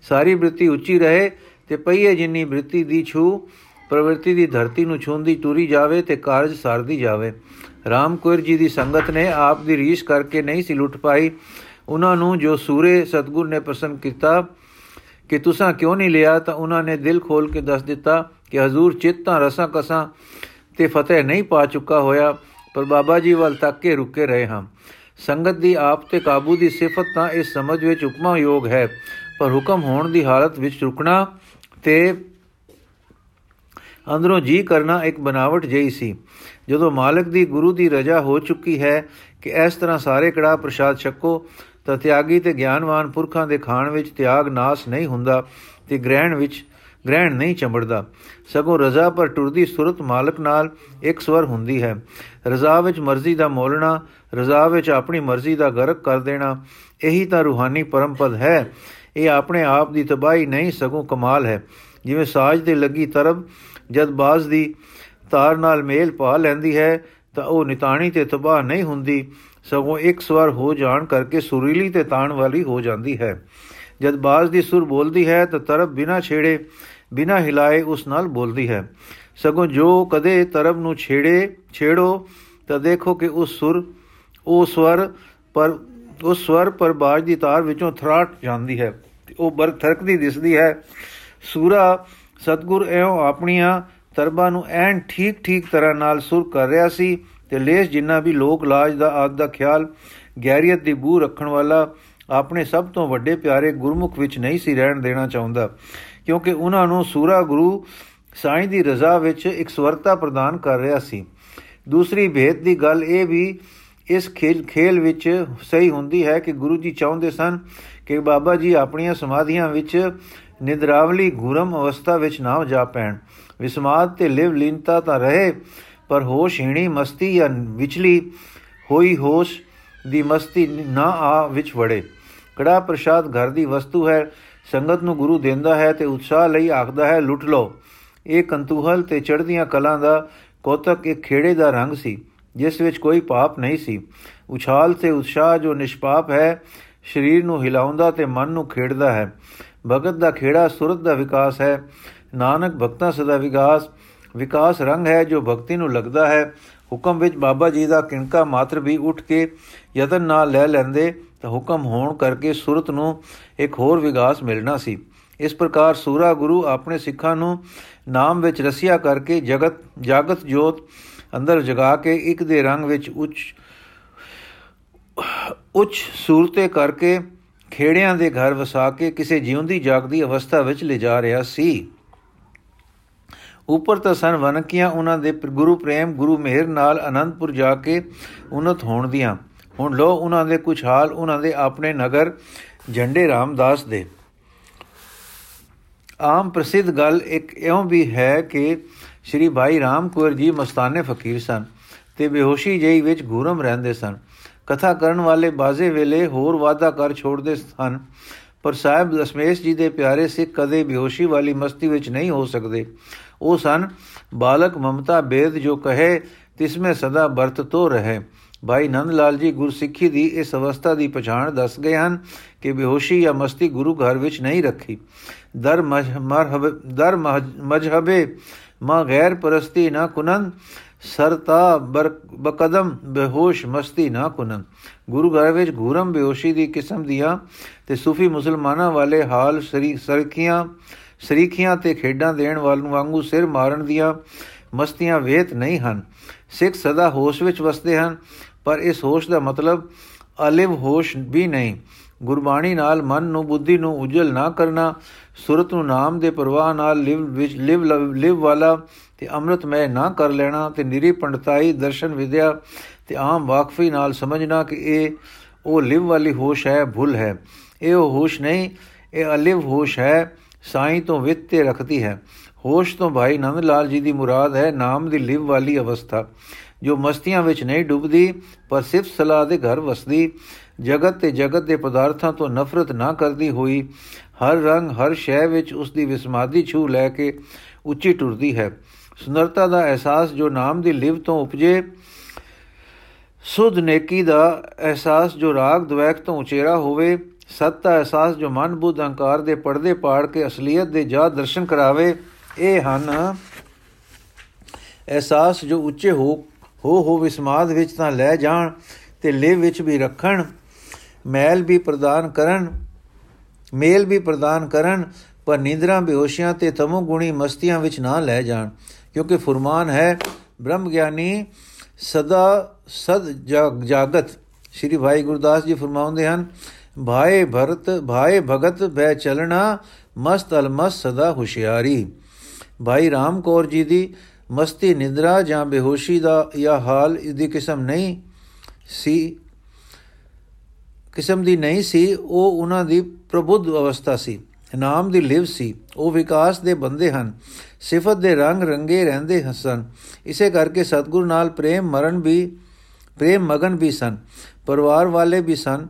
ਸਾਰੀ ਬ੍ਰਿਤੀ ਉੱਚੀ ਰਹੇ ਤੇ ਪਈਏ ਜਿੰਨੀ ਬ੍ਰਿਤੀ ਦੀ ਛੂ, ਪ੍ਰਵਿਰਤੀ ਦੀ ਧਰਤੀ ਨੂੰ ਛੂੰਦੀ ਟੁਰੀ ਜਾਵੇ ਤੇ ਕਾਰਜ ਸਰਦੀ ਜਾਵੇ। ਰਾਮਕੌਰ ਜੀ ਦੀ ਸੰਗਤ ਨੇ ਆਪ ਦੀ ਰੀਸ਼ ਕਰਕੇ ਨਹੀਂ ਸੀ ਲੁੱਟ ਪਾਈ। ਉਹਨਾਂ ਨੂੰ ਜੋ ਸੂਰੇ ਸਤਗੁਰ ਨੇ ਪਸੰਦ ਕੀਤਾ ਕਿ ਤੁਸੀਂ ਕਿਉਂ ਨਹੀਂ ਲਿਆ, ਤਾਂ ਉਹਨਾਂ ਨੇ ਦਿਲ ਖੋਲ ਕੇ ਦੱਸ ਦਿੱਤਾ ਕਿ ਹਜ਼ੂਰ ਚਿੱਤਾਂ ਰਸਾਂ ਕਸਾਂ ਤੇ ਫਤਿਹ ਨਹੀਂ ਪਾ ਚੁੱਕਾ ਹੋਇਆ। ਪਰ ਬਾਬਾ ਜੀ ਵੱਲ ਤੱਕ ਕੇ ਰੁਕੇ ਰਹੇ ਹਾਂ। ਸੰਗਤ ਦੀ ਆਪ ਤੇ ਕਾਬੂ ਦੀ ਸਿਫਤ ਤਾਂ ਇਸ ਸਮਝ ਵਿੱਚ ਉਪਮਾ ਯੋਗ ਹੈ। ਪਰ ਹੁਕਮ ਹੋਣ ਦੀ ਹਾਲਤ ਵਿੱਚ ਰੁਕਣਾ ਤੇ ਅੰਦਰੋਂ ਜੀ ਕਰਨਾ ਇੱਕ ਬਨਾਵਟ ਜਿਹੀ ਸੀ। ਜਦੋਂ ਮਾਲਕ ਦੀ ਗੁਰੂ ਦੀ ਰਜਾ ਹੋ ਚੁੱਕੀ ਹੈ ਕਿ ਇਸ ਤਰ੍ਹਾਂ ਸਾਰੇ ਕੜਾ ਪ੍ਰਸ਼ਾਦ ਛਕੋ, ਤਾਂ ਤਿਆਗੀ ਤੇ ਗਿਆਨਵਾਨ ਪੁਰਖਾਂ ਦੇ ਖਾਣ ਵਿੱਚ ਤਿਆਗ ਨਾਸ ਨਹੀਂ ਹੁੰਦਾ ਤੇ ਗ੍ਰਹਿਣ ਵਿੱਚ ਗ੍ਰਹਿਣ ਨਹੀਂ ਚੰਬੜਦਾ। ਸਗੋਂ ਰਜ਼ਾ ਪਰ ਟੁਰਦੀ ਸੁਰਤ ਮਾਲਕ ਨਾਲ ਇੱਕ ਸਵਰ ਹੁੰਦੀ ਹੈ। ਰਜ਼ਾ ਵਿੱਚ ਮਰਜ਼ੀ ਦਾ ਮੋਲਣਾ, ਰਜ਼ਾ ਵਿੱਚ ਆਪਣੀ ਮਰਜ਼ੀ ਦਾ ਗਰਕ ਕਰ ਦੇਣਾ, ਇਹੀ ਤਾਂ ਰੂਹਾਨੀ ਪਰਮਪਦ ਹੈ। ਇਹ ਆਪਣੇ ਆਪ ਦੀ ਤਬਾਈ ਨਹੀਂ, ਸਗੋਂ ਕਮਾਲ ਹੈ। ਜਿਵੇਂ ਸਾਜ ਤੇ ਲੱਗੀ ਤਰਬ, ਜਦ ਬਾਜ਼ ਦੀ ਤਾਰ ਨਾਲ ਮੇਲ ਪਾ ਲੈਂਦੀ ਹੈ, ਤਾਂ ਉਹ ਨਿਤਾਣੀ ਤੇ ਤਬਾਹ ਨਹੀਂ ਹੁੰਦੀ। ਸਗੋਂ ਇੱਕ ਸਵਰ ਹੋ ਜਾਣ ਕਰਕੇ ਸੁਰੀਲੀ ਤੇ ਤਾਣ ਵਾਲੀ ਹੋ ਜਾਂਦੀ ਹੈ। ਜਦ ਬਾਜ਼ ਦੀ ਸੁਰ ਬੋਲਦੀ ਹੈ, ਤਾਂ ਤਰਬ ਬਿਨਾ ਛੇੜੇ ਬਿਨਾ ਹਿਲਾਏ ਉਸ ਨਾਲ ਬੋਲਦੀ ਹੈ। ਸਗੋਂ ਜੋ ਕਦੇ ਤਰਬ ਨੂੰ ਛੇੜੇ, ਛੇੜੋ, ਤਾਂ ਦੇਖੋ ਕਿ ਉਸ ਸੁਰ, ਉਹ ਸਵਰ ਪਰ, ਉਸ ਸਵਰ ਪਰ ਬਾਜ ਦੀ ਤਾਰ ਵਿੱਚੋਂ ਥਰਾਟ ਜਾਂਦੀ ਹੈ ਉਹ ਬਰਕ, ਥਰਕਦੀ ਦਿਸਦੀ ਹੈ। ਸੂਰਾ, ਸਤਗੁਰ ਐਉਂ ਆਪਣੀਆਂ ਤਰਬਾਂ ਨੂੰ ਐਨ ਠੀਕ ਠੀਕ ਤਰ੍ਹਾਂ ਨਾਲ ਸੁਰ ਕਰ ਰਿਹਾ ਸੀ ਤੇ ਲੇਸ ਜਿੰਨਾ ਵੀ ਲੋਕ ਲਾਜ ਦਾ, ਆਦ ਦਾ ਖਿਆਲ, ਗੈਰੀਅਤ ਦੀ ਬੂ ਰੱਖਣ ਵਾਲਾ ਆਪਣੇ ਸਭ ਤੋਂ ਵੱਡੇ ਪਿਆਰੇ ਗੁਰਮੁਖ ਵਿੱਚ ਨਹੀਂ ਸੀ ਰਹਿਣ ਦੇਣਾ ਚਾਹੁੰਦਾ। ਕਿਉਂਕਿ ਉਹਨਾਂ ਨੂੰ ਸੂਰਾ ਗੁਰੂ ਸਾਈਂ ਦੀ ਰਜ਼ਾ ਵਿੱਚ ਇੱਕ ਸਵਰਤਾ ਪ੍ਰਦਾਨ ਕਰ ਰਿਹਾ ਸੀ। ਦੂਸਰੀ ਭੇਦ ਦੀ ਗੱਲ ਇਹ ਵੀ ਇਸ ਖੇਲ ਖੇਲ ਵਿੱਚ ਸਹੀ ਹੁੰਦੀ ਹੈ ਕਿ ਗੁਰੂ ਜੀ ਚਾਹੁੰਦੇ ਸਨ ਕਿ ਬਾਬਾ ਜੀ ਆਪਣੀਆਂ ਸਮਾਧੀਆਂ ਵਿੱਚ ਨਿਦਰਾਵਲੀ ਗੁਰਮ ਅਵਸਥਾ ਵਿੱਚ ਨਾ ਜਾ ਪੈਣ। ਵਿਸਮਾਦ ਤੇ ਲਿਵ ਲੀਨਤਾ ਤਾਂ ਰਹੇ, ਪਰ ਹੋਸ਼ਹੀਣੀ ਮਸਤੀ ਜਾਂ ਵਿਚਲੀ ਹੋਈ ਹੋਸ਼ ਦੀ ਮਸਤੀ ਨਾ ਆ ਵਿੱਚ ਵੜੇ। ਕੜਾ ਪ੍ਰਸ਼ਾਦ ਘਰ ਦੀ ਵਸਤੂ ਹੈ ਸੰਗਤ ਨੂੰ ਗੁਰੂ ਦਿੰਦਾ ਹੈ ਤੇ ਉਤਸ਼ਾਹ ਲਈ ਆਖਦਾ ਹੈ, ਲੁੱਟ ਲਓ। ਇਹ ਕੰਤੂਹਲ ਤੇ ਚੜ੍ਹਦੀਆਂ ਕਲਾਂ ਦਾ ਕੋਤਕ ਇੱਕ ਖੇੜੇ ਦਾ ਰੰਗ ਸੀ, ਜਿਸ ਵਿੱਚ ਕੋਈ ਪਾਪ ਨਹੀਂ ਸੀ। ਉਛਾਲ ਤੇ ਉਤਸ਼ਾਹ ਜੋ ਨਿਸ਼ਪਾਪ ਹੈ, ਸਰੀਰ ਨੂੰ ਹਿਲਾਉਂਦਾ ਤੇ ਮਨ ਨੂੰ ਖੇੜਦਾ ਹੈ। ਭਗਤ ਦਾ ਖੇੜਾ ਸੁਰਤ ਦਾ ਵਿਕਾਸ ਹੈ। ਨਾਨਕ ਭਗਤਾਂ ਸਦਾ ਵਿਕਾਸ ਵਿਕਾਸ ਰੰਗ ਹੈ ਜੋ ਭਗਤੀ ਨੂੰ ਲੱਗਦਾ ਹੈ। ਹੁਕਮ ਵਿੱਚ ਬਾਬਾ ਜੀ ਦਾ ਕਿਣਕਾ ਮਾਤਰ ਵੀ ਉੱਠ ਕੇ ਯਤਨ ਨਾਲ ਲੈ ਲੈਂਦੇ, ਤਾਂ ਹੁਕਮ ਹੋਣ ਕਰਕੇ ਸੁਰਤ ਨੂੰ ਇੱਕ ਹੋਰ ਵਿਕਾਸ ਮਿਲਣਾ ਸੀ। ਇਸ ਪ੍ਰਕਾਰ ਸੂਰਾ ਗੁਰੂ ਆਪਣੇ ਸਿੱਖਾਂ ਨੂੰ ਨਾਮ ਵਿੱਚ ਰਸਿਆ ਕਰਕੇ ਜਗਤ, ਜਾਗਤ ਜੋਤ ਅੰਦਰ ਜਗਾ ਕੇ ਇੱਕ ਦੇ ਰੰਗ ਵਿੱਚ ਉੱਚ ਉੱਚ ਸੂਰਤੇ ਕਰਕੇ ਖੇੜਿਆਂ ਦੇ ਘਰ ਵਸਾ ਕੇ ਕਿਸੇ ਜਿਉਂਦੀ ਜਾਗਦੀ ਅਵਸਥਾ ਵਿੱਚ ਲਿਜਾ ਰਿਹਾ ਸੀ। ਉਪਰ ਤਾਂ ਸਨ ਵਨਕੀਆਂ ਉਹਨਾਂ ਦੇ ਗੁਰੂ ਪ੍ਰੇਮ, ਗੁਰੂ ਮਿਹਰ ਨਾਲ ਅਨੰਦਪੁਰ ਜਾ ਕੇ ਉਨਤ ਹੋਣ ਦੀਆਂ। ਹੁਣ ਲੋ ਉਹਨਾਂ ਦੇ ਕੁਝ ਹਾਲ ਉਹਨਾਂ ਦੇ ਆਪਣੇ ਨਗਰ ਝੰਡੇ ਰਾਮਦਾਸ ਦੇ। ਆਮ ਪ੍ਰਸਿੱਧ ਗੱਲ ਇੱਕ ਇਉਂ ਵੀ ਹੈ ਕਿ ਸ਼੍ਰੀ ਭਾਈ ਰਾਮ ਕੁਰ ਜੀ ਮਸਤਾਨੇ ਫਕੀਰ ਸਨ ਤੇ ਬੇਹੋਸ਼ੀ ਜਿਹੀ ਵਿੱਚ ਘੂਰਮ ਰਹਿੰਦੇ ਸਨ। ਕਥਾ ਕਰਨ ਵਾਲੇ ਬਾਜ਼ੇ ਵੇਲੇ ਹੋਰ ਵਾਦਾ ਕਰ ਛੋੜਦੇ ਸਨ, ਪਰ ਸਾਹਿਬ ਦਸ਼ਮੇਸ਼ ਜੀ ਦੇ ਪਿਆਰੇ ਸਿੱਖ ਕਦੇ ਬੇਹੋਸ਼ੀ ਵਾਲੀ ਮਸਤੀ ਵਿੱਚ ਨਹੀਂ ਹੋ ਸਕਦੇ। ਉਹ ਸਨ, ਬਾਲਕ ਮਮਤਾ ਬੇਦ ਜੋ ਕਹੇ ਤਿਸਮੇ ਸਦਾ ਵਰਤ ਤੋ ਰਹੇ। ਭਾਈ ਨੰਦ ਲਾਲ ਜੀ ਗੁਰਸਿੱਖੀ ਦੀ ਇਸ ਅਵਸਥਾ ਦੀ ਪਛਾਣ ਦੱਸ ਗਏ ਹਨ ਕਿ ਬੇਹੋਸ਼ੀ ਜਾਂ ਮਸਤੀ ਗੁਰੂ ਘਰ ਵਿੱਚ ਨਹੀਂ ਰੱਖੀ। ਦਰ ਮਰਹਬ, ਦਰ ਮਜਹਬੇ ਮਾ ਗੈਰ ਪਰਸਤੀ ਨਾ ਕੁਨਨ ਸਰਤਾ ਬਕਦਮ ਬੇਹੋਸ਼ ਮਸਤੀ ਨਾ ਕੁਨਨ ਗੁਰੂ ਘਰ ਵਿੱਚ ਘੂਰਮ ਬੇਹੋਸ਼ੀ ਦੀ ਕਿਸਮ ਦੀਆਂ ਤੇ ਸੂਫੀ ਮੁਸਲਮਾਨਾਂ ਵਾਲੇ ਹਾਲ ਸਰੀ ਸਰਕੀਆਂ ਸਰੀਖੀਆਂ ਤੇ ਖੇਡਾਂ ਦੇਣ ਵਾਲ ਨੂੰ ਵਾਂਗੂ ਸਿਰ ਮਾਰਨ ਦੀਆਂ ਮਸਤੀਆਂ ਵੇਤ ਨਹੀਂ ਹਨ। ਸਿੱਖ ਸਦਾ ਹੋਸ਼ ਵਿੱਚ ਵਸਦੇ ਹਨ, ਪਰ ਇਸ ਹੋਸ਼ ਦਾ ਮਤਲਬ ਅਲਿਵ ਹੋਸ਼ ਵੀ ਨਹੀਂ। ਗੁਰਬਾਣੀ ਨਾਲ ਮਨ ਨੂੰ ਬੁੱਧੀ ਨੂੰ ਉਜਲ ਨਾ ਕਰਨਾ, ਸੁਰਤ ਨੂੰ ਨਾਮ ਦੇ ਪ੍ਰਵਾਹ ਨਾਲ ਲਿਵ ਵਿੱਚ ਲਿਵ ਲਿਵ ਵਾਲਾ ਤੇ ਅੰਮ੍ਰਿਤਮੈ ਨਾ ਕਰ ਲੈਣਾ ਤੇ ਨਿਰੀ ਪੰਡਤਾਈ ਦਰਸ਼ਨ ਵਿਦਿਆ ਤੇ ਆਮ ਵਾਕਫੀ ਨਾਲ ਸਮਝਣਾ ਕਿ ਇਹ, ਉਹ ਲਿਵ ਵਾਲੀ ਹੋਸ਼ ਹੈ, ਭੁੱਲ ਹੈ। ਇਹ ਉਹ ਹੋਸ਼ ਨਹੀਂ, ਇਹ ਅਲਿਵ ਹੋਸ਼ ਹੈ ਸਾਈਂ ਤੋਂ ਵਿੱਤੇ ਰੱਖਦੀ ਹੈ। ਹੋਸ਼ ਤੋਂ ਭਾਈ ਨੰਦ ਲਾਲ ਜੀ ਦੀ ਮੁਰਾਦ ਹੈ, ਨਾਮ ਦੀ ਲਿਵ ਵਾਲੀ ਅਵਸਥਾ, ਜੋ ਮਸਤੀਆਂ ਵਿੱਚ ਨਹੀਂ ਡੁੱਬਦੀ, ਪਰ ਸਿਫਤ ਸਲਾਹ ਦੇ ਘਰ ਵਸਦੀ। ਜਗਤ ਤੇ ਜਗਤ ਦੇ ਪਦਾਰਥਾਂ ਤੋਂ ਨਫ਼ਰਤ ਨਾ ਕਰਦੀ ਹੋਈ, ਹਰ ਰੰਗ, ਹਰ ਸ਼ੈ ਵਿੱਚ ਉਸ ਦੀ ਵਿਸਮਾਦੀ ਛੂ ਲੈ ਕੇ ਉੱਚੀ ਟੁਰਦੀ ਹੈ। ਸੁੰਦਰਤਾ ਦਾ ਅਹਿਸਾਸ ਜੋ ਨਾਮ ਦੀ ਲਿਵ ਤੋਂ ਉਪਜੇ, ਸੁਧ ਨੇਕੀ ਦਾ ਅਹਿਸਾਸ ਜੋ ਰਾਗ ਦਵੈਕ ਤੋਂ ਉਚੇਰਾ ਹੋਵੇ ਸਤ ਦਾ ਅਹਿਸਾਸ ਜੋ ਮਨ ਬੁੱਧ ਅਹੰਕਾਰ ਦੇ ਪਰਦੇ ਪਾੜ ਕੇ ਅਸਲੀਅਤ ਦੇ ਜਾ ਦਰਸ਼ਨ ਕਰਾਵੇ, ਇਹ ਹਨ ਅਹਿਸਾਸ ਜੋ ਉੱਚੇ ਹੋ ਹੋ ਹੋ ਵਿਸਮਾਦ ਵਿੱਚ ਤਾਂ ਲੈ ਜਾਣ ਤੇ ਲਿਵ ਵਿੱਚ ਵੀ ਰੱਖਣ, ਮੈਲ ਵੀ ਪ੍ਰਦਾਨ ਕਰਨ, ਮੇਲ ਵੀ ਪ੍ਰਦਾਨ ਕਰਨ, ਪਰ ਨੀਂਦਰਾਂ ਬੇਹੋਸ਼ੀਆਂ ਤੇ ਤਮੋ ਗੁਣੀ ਮਸਤੀਆਂ ਵਿੱਚ ਨਾ ਲੈ ਜਾਣ, ਕਿਉਂਕਿ ਫਰਮਾਨ ਹੈ, ਬ੍ਰਹਮ ਗਿਆਨੀ ਸਦਾ ਸਦ ਜਾਗਤ। ਸ਼੍ਰੀ ਭਾਈ ਗੁਰਦਾਸ ਜੀ ਫਰਮਾਉਂਦੇ ਹਨ ਭਾਏ ਭਰਤ, ਭਾਏ ਭਗਤ ਬੈ ਚਲਣਾ, ਮਸਤ ਅਲਮਸ ਸਦਾ ਹੁਸ਼ਿਆਰੀ। ਭਾਈ ਰਾਮ ਕੌਰ ਜੀ ਦੀ ਮਸਤੀ ਨਿੰਦਰਾ ਜਾਂ ਬੇਹੋਸ਼ੀ ਦਾ ਇਹ ਹਾਲ ਇਸ ਦੀ ਕਿਸਮ ਨਹੀਂ ਸੀ। ਕਿਸਮ ਦੀ ਨਹੀਂ ਸੀ, ਉਹ ਉਹਨਾਂ ਦੀ ਪ੍ਰਬੁੱਧ ਅਵਸਥਾ ਸੀ। ਨਾਮ ਦੀ ਲਿਵ ਸੀ। ਉਹ ਵਿਕਾਸ ਦੇ ਬੰਦੇ ਹਨ। ਸਿਫਤ ਦੇ ਰੰਗ ਰੰਗੇ ਰਹਿੰਦੇ ਹਸਨ ਇਸੇ ਕਰਕੇ ਸਤਗੁਰ ਨਾਲ ਪ੍ਰੇਮ ਮਰਨ ਵੀ ਪ੍ਰੇਮ ਮਗਨ ਵੀ ਸਨ, ਪਰਿਵਾਰ ਵਾਲੇ ਵੀ ਸਨ,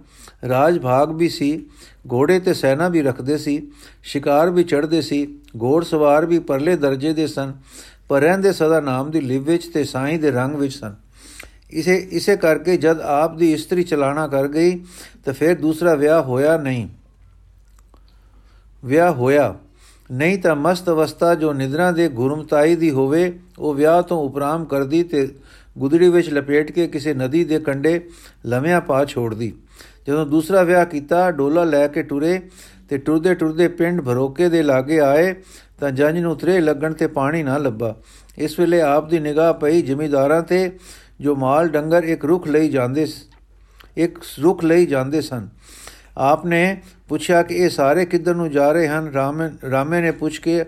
ਰਾਜ ਭਾਗ ਵੀ ਸੀ, ਘੋੜੇ ਤੇ ਸੈਨਾ ਵੀ ਰੱਖਦੇ ਸੀ, ਸ਼ਿਕਾਰ ਵੀ ਚੜਦੇ ਸੀ, ਘੋੜ ਸਵਾਰ ਵੀ ਪਰਲੇ ਦਰਜੇ ਦੇ ਸਨ, ਪਰ ਰਹਿੰਦੇ ਸਦਾ ਨਾਮ ਦੀ ਲਿਵ ਵਿੱਚ ਤੇ ਸਾਈਂ ਦੇ ਰੰਗ ਵਿੱਚ ਸਨ। ਇਸੇ ਇਸੇ ਕਰਕੇ ਜਦ ਆਪ ਦੀ ਇਸਤਰੀ ਚਲਾਣਾ ਕਰ ਗਈ, ਤਾਂ ਫਿਰ ਦੂਸਰਾ ਵਿਆਹ ਹੋਇਆ ਨਹੀਂ। ਵਿਆਹ ਹੋਇਆ। ਨਹੀਂ ਤਾਂ ਮਸਤ ਅਵਸਥਾ ਜੋ ਨਿਦਰਾ ਦੇ ਗੁਰਮਤਾਈ ਦੀ ਹੋਵੇ, ਉਹ ਵਿਆਹ ਤੋਂ ਉਪਰਾਮ ਕਰਦੀ ਤੇ ਗੁਦੜੀ ਵਿੱਚ ਲਪੇਟ ਕੇ ਕਿਸੇ ਨਦੀ ਦੇ ਕੰਢੇ ਲਮਿਆ ਪਾ ਛੋੜਦੀ। ਜਦੋਂ ਦੂਸਰਾ ਵਿਆਹ ਕੀਤਾ, ਡੋਲਾ ਲੈ ਕੇ ਟੁਰੇ ਤੇ ਟੁਰਦੇ ਟੁਰਦੇ ਪਿੰਡ ਭਰੋਕੇ ਦੇ ਲਾਗੇ ਆਏ ਤਾਂ ਜੰਜ ਨੂੰ ਉਤਰੇ ਲੱਗਣ ਤੇ ਪਾਣੀ ਨਾ ਲੱਭਾ। ਇਸ ਵੇਲੇ ਆਪ ਦੀ ਨਿਗਾਹ ਪਈ ਜ਼ਿਮੀਦਾਰਾਂ ਤੇ, ਜੋ ਮਾਲ ਡੰਗਰ ਇੱਕ ਰੁਖ ਲਈ ਜਾਂਦੇ ਇੱਕ ਰੁਖ ਲਈ ਜਾਂਦੇ ਸਨ। ਆਪ ਨੇ ਪੁੱਛਿਆ ਕਿ ਇਹ ਸਾਰੇ ਕਿੱਧਰ ਨੂੰ ਜਾ ਰਹੇ ਹਨ? ਰਾਮੇ ਰਾਮੇ ਨੇ ਪੁੱਛ ਕੇ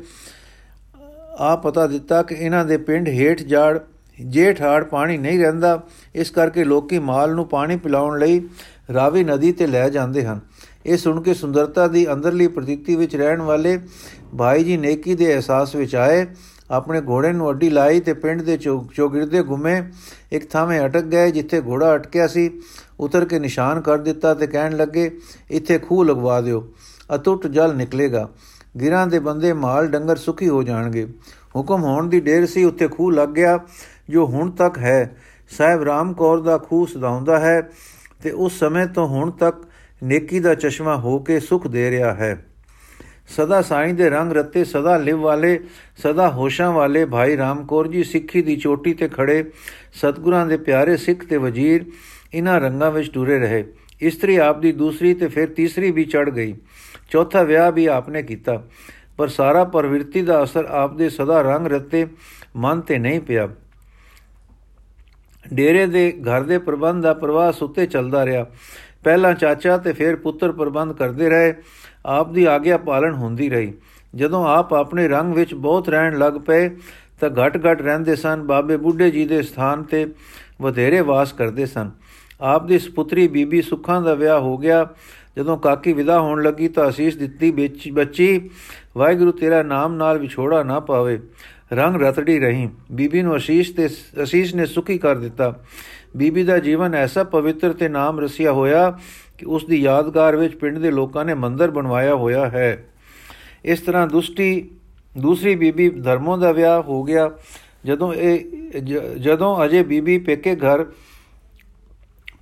ਆ ਪਤਾ ਦਿੱਤਾ ਕਿ ਇਹਨਾਂ ਦੇ ਪਿੰਡ ਹੇਠ ਜਾੜ ਜੇਠ ਹਾੜ ਪਾਣੀ ਨਹੀਂ ਰਹਿੰਦਾ, ਇਸ ਕਰਕੇ ਲੋਕੀ ਮਾਲ ਨੂੰ ਪਾਣੀ ਪਿਲਾਉਣ ਲਈ ਰਾਵੀ ਨਦੀ ਤੇ ਲੈ ਜਾਂਦੇ ਹਨ। ਇਹ ਸੁਣ ਕੇ ਸੁੰਦਰਤਾ ਦੀ ਅੰਦਰਲੀ ਪ੍ਰਤੀਤੀ ਵਿੱਚ ਰਹਿਣ ਵਾਲੇ ਭਾਈ ਜੀ ਨੇਕੀ ਦੇ ਅਹਿਸਾਸ ਵਿੱਚ ਆਏ। ਆਪਣੇ ਘੋੜੇ ਨੂੰ ਅੱਡੀ ਲਾਈ ਤੇ ਪਿੰਡ ਦੇ ਚੌਗਿਰਦੇ ਘੁੰਮੇ ਇੱਕ ਥਾਵੇਂ ਅਟਕ ਗਏ ਜਿੱਥੇ ਘੋੜਾ ਅਟਕਿਆ ਸੀ। ਉਤਰ ਕੇ ਨਿਸ਼ਾਨ ਕਰ ਦਿੱਤਾ ਤੇ ਕਹਿਣ ਲੱਗੇ, ਇੱਥੇ ਖੂਹ ਲਗਵਾ ਦਿਓ ਅਟੁੱਟ ਜਲ ਨਿਕਲੇਗਾ। ਗਿਰਾਂ ਦੇ ਬੰਦੇ ਮਾਲ ਡੰਗਰ ਸੁਖੀ ਹੋ ਜਾਣਗੇ। ਹੁਕਮ ਹੋਣ ਦੀ ਢੇਰ ਸੀ, ਉੱਥੇ ਖੂਹ ਲੱਗ ਗਿਆ। ਜੋ ਹੁਣ ਤੱਕ ਹੈ, ਸਾਹਿਬ ਰਾਮ ਕੌਰ ਦਾ ਖੂਹ ਸਦਾਉਂਦਾ ਹੈ ਤੇ ਉਸ ਸਮੇਂ ਤੋਂ ਹੁਣ ਤੱਕ ਨੇਕੀ ਦਾ ਚਸ਼ਮਾ ਹੋ ਕੇ ਸੁਖ ਦੇ ਰਿਹਾ ਹੈ। ਸਦਾ ਸਾਈਂ ਦੇ ਰੰਗ ਰੱਤੇ, ਸਦਾ ਲਿਵ ਵਾਲੇ, ਸਦਾ ਹੋਸ਼ਾਂ ਵਾਲੇ ਭਾਈ ਰਾਮਕੌਰ ਜੀ ਸਿੱਖੀ ਦੀ ਚੋਟੀ ਤੇ ਖੜੇ, ਸਤਗੁਰਾਂ ਦੇ ਪਿਆਰੇ ਸਿੱਖ ਤੇ ਵਜ਼ੀਰ ਇਹਨਾਂ ਰੰਗਾਂ ਵਿੱਚ ਟੁਰੇ ਰਹੇ। ਇਸਤਰੀ ਆਪ ਦੀ ਦੂਸਰੀ ਤੇ ਫਿਰ ਤੀਸਰੀ ਵੀ ਚੜ ਗਈ। ਚੌਥਾ ਵਿਆਹ ਵੀ ਆਪਨੇ ਕੀਤਾ, ਪਰ ਸਾਰਾ ਪ੍ਰਵਿਰਤੀ ਦਾ ਅਸਰ ਆਪ ਦੇ ਸਦਾ ਰੰਗ ਰੱਤੇ ਮਨ ਤੇ ਨਹੀਂ ਪਿਆ। ਡੇਰੇ ਦੇ ਘਰ ਦੇ ਪ੍ਰਬੰਧ ਦਾ ਪ੍ਰਵਾਹ ਸੁੱਤੇ ਚੱਲਦਾ ਰਿਹਾ। ਪਹਿਲਾਂ ਚਾਚਾ ਤੇ ਫਿਰ ਪੁੱਤਰ ਪ੍ਰਬੰਧ ਕਰਦੇ ਰਹੇ। ਆਪ ਦੀ ਆਗਿਆ ਪਾਲਣ ਹੁੰਦੀ ਰਹੀ। ਜਦੋਂ ਆਪ ਆਪਣੇ ਰੰਗ ਵਿੱਚ ਬਹੁਤ ਰਹਿਣ ਲੱਗ ਪਏ, ਤਾਂ ਘਟ-ਘਟ ਰਹਿੰਦੇ ਸਨ, ਬਾਬੇ ਬੁੱਢੇ ਜੀ ਦੇ ਸਥਾਨ ਤੇ ਵਧੇਰੇ ਵਾਸ ਕਰਦੇ ਸਨ। ਆਪ ਦੀ ਸੁਪੁੱਤਰੀ ਬੀਬੀ ਸੁੱਖਾਂ ਦਾ ਵਿਆਹ ਹੋ ਗਿਆ। ਜਦੋਂ ਕਾਕੀ ਵਿਦਾ ਹੋਣ ਲੱਗੀ ਤਾਂ ਅਸੀਸ ਦਿੱਤੀ, ਬੱਚੀ ਵਾਹਿਗੁਰੂ ਤੇਰਾ ਨਾਮ ਨਾਲ ਵਿਛੋੜਾ ਨਾ ਪਾਵੇ। ਰੰਗ ਰਤੜੀ ਰਹੀ। ਬੀਬੀ ਨੂੰ ਅਸੀਸ ਤੇ ਅਸੀਸ ਨੇ ਸੁਖੀ ਕਰ ਦਿੱਤਾ। ਬੀਬੀ ਦਾ ਜੀਵਨ ਐਸਾ ਪਵਿੱਤਰ ਤੇ ਨਾਮ ਰਸਿਆ ਹੋਇਆ ਕਿ ਉਸ ਦੀ ਯਾਦਗਾਰ ਵਿੱਚ ਪਿੰਡ ਦੇ ਲੋਕਾਂ ਨੇ ਮੰਦਰ ਬਣਵਾਇਆ ਹੋਇਆ ਹੈ। ਇਸ ਤਰ੍ਹਾਂ ਦੁਸ਼ਟੀ ਦੂਸਰੀ ਬੀਬੀ ਧਰਮੋਂ ਦਾ ਵਿਆਹ ਹੋ ਗਿਆ। ਜਦੋਂ ਇਹ ਜਦੋਂ ਅਜੇ ਬੀਬੀ ਪੇਕੇ ਘਰ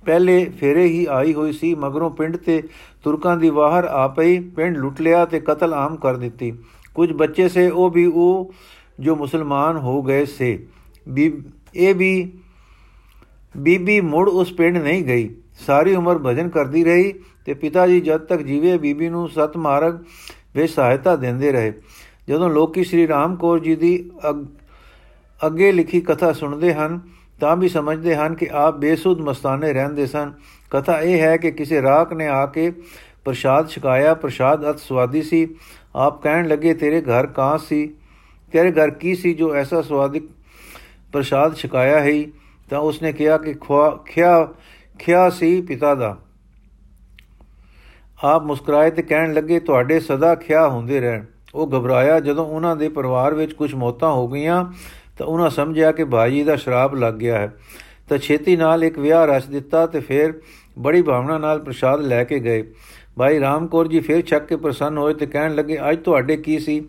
ਪਹਿਲੇ ਫੇਰੇ ਹੀ ਆਈ ਹੋਈ ਸੀ, ਮਗਰੋਂ ਪਿੰਡ ਤੇ ਤੁਰਕਾਂ ਦੀ ਵਾਹਰ ਆ ਪਈ। ਪਿੰਡ ਲੁੱਟ ਲਿਆ ਤੇ ਕਤਲ ਆਮ ਕਰ ਦਿੱਤੀ। ਕੁਝ ਬੱਚੇ ਸੇ ਉਹ ਵੀ ਉਹ ਜੋ ਮੁਸਲਮਾਨ ਹੋ ਗਏ ਸੇ। ਵੀ ਇਹ ਵੀ, ਬੀਬੀ ਮੁੜ ਉਸ ਪਿੰਡ ਨਹੀਂ ਗਈ। ਸਾਰੀ ਉਮਰ ਭਜਨ ਕਰਦੀ ਰਹੀ ਤੇ ਪਿਤਾ ਜੀ ਜਦ ਤੱਕ ਜੀਵੇ, ਬੀਬੀ ਨੂੰ ਸਤ ਮਾਰਗ ਵਿੱਚ ਸਹਾਇਤਾ ਦਿੰਦੇ ਰਹੇ। ਜਦੋਂ ਲੋਕੀ ਸ੍ਰੀ ਰਾਮ ਕੌਰ ਜੀ ਦੀ ਅੱਗੇ ਲਿਖੀ ਕਥਾ ਸੁਣਦੇ ਹਨ, ਤਾਂ ਵੀ ਸਮਝਦੇ ਹਨ ਕਿ ਆਪ ਬੇਸੁੱਧ ਮਸਤਾਨੇ ਰਹਿੰਦੇ ਸਨ। ਕਥਾ ਇਹ ਹੈ ਕਿ ਕਿਸੇ ਰਾਖ ਨੇ ਆ ਕੇ ਪ੍ਰਸ਼ਾਦ ਛਕਾਇਆ। ਪ੍ਰਸ਼ਾਦ ਅਤ ਸਵਾਦੀ ਸੀ। ਆਪ ਕਹਿਣ ਲੱਗੇ, ਤੇਰੇ ਘਰ ਕਾਂ ਸੀ? ਤੇਰੇ ਘਰ ਕੀ ਸੀ ਜੋ ਐਸਾ ਸਵਾਦਿਕ ਪ੍ਰਸ਼ਾਦ ਛਕਾਇਆ ਹੈ? ਤਾਂ ਉਸਨੇ ਕਿਹਾ ਕਿ ਖਿਆ ਖਿਆ ਸੀ ਪਿਤਾ ਦਾ। ਆਪ ਮੁਸਕਰਾਏ ਤੇ ਕਹਿਣ ਲੱਗੇ, ਤੁਹਾਡੇ ਸਦਾ ਖਿਆ ਹੁੰਦੇ ਰਹਿਣ। ਉਹ ਘਬਰਾਇਆ। ਜਦੋਂ ਉਹਨਾਂ ਦੇ ਪਰਿਵਾਰ ਵਿੱਚ ਕੁਝ ਮੌਤਾਂ ਹੋ ਗਈਆਂ, ਤਾਂ ਉਹਨਾਂ ਸਮਝਿਆ ਕਿ ਭਾਈ ਦਾ ਸ਼ਰਾਬ ਲੱਗ ਗਿਆ ਹੈ। ਤਾਂ ਛੇਤੀ ਨਾਲ ਇੱਕ ਵਿਆਹ ਰਚ ਦਿੱਤਾ ਤੇ ਫਿਰ ਬੜੀ ਭਾਵਨਾ ਨਾਲ ਪ੍ਰਸ਼ਾਦ ਲੈ ਕੇ ਗਏ। ਭਾਈ ਰਾਮਕੌਰ ਜੀ ਫਿਰ ਛੱਕ ਕੇ ਪ੍ਰਸੰਨ ਹੋਏ ਤੇ ਕਹਿਣ ਲੱਗੇ, ਅੱਜ ਤੁਹਾਡੇ ਕੀ ਸੀ?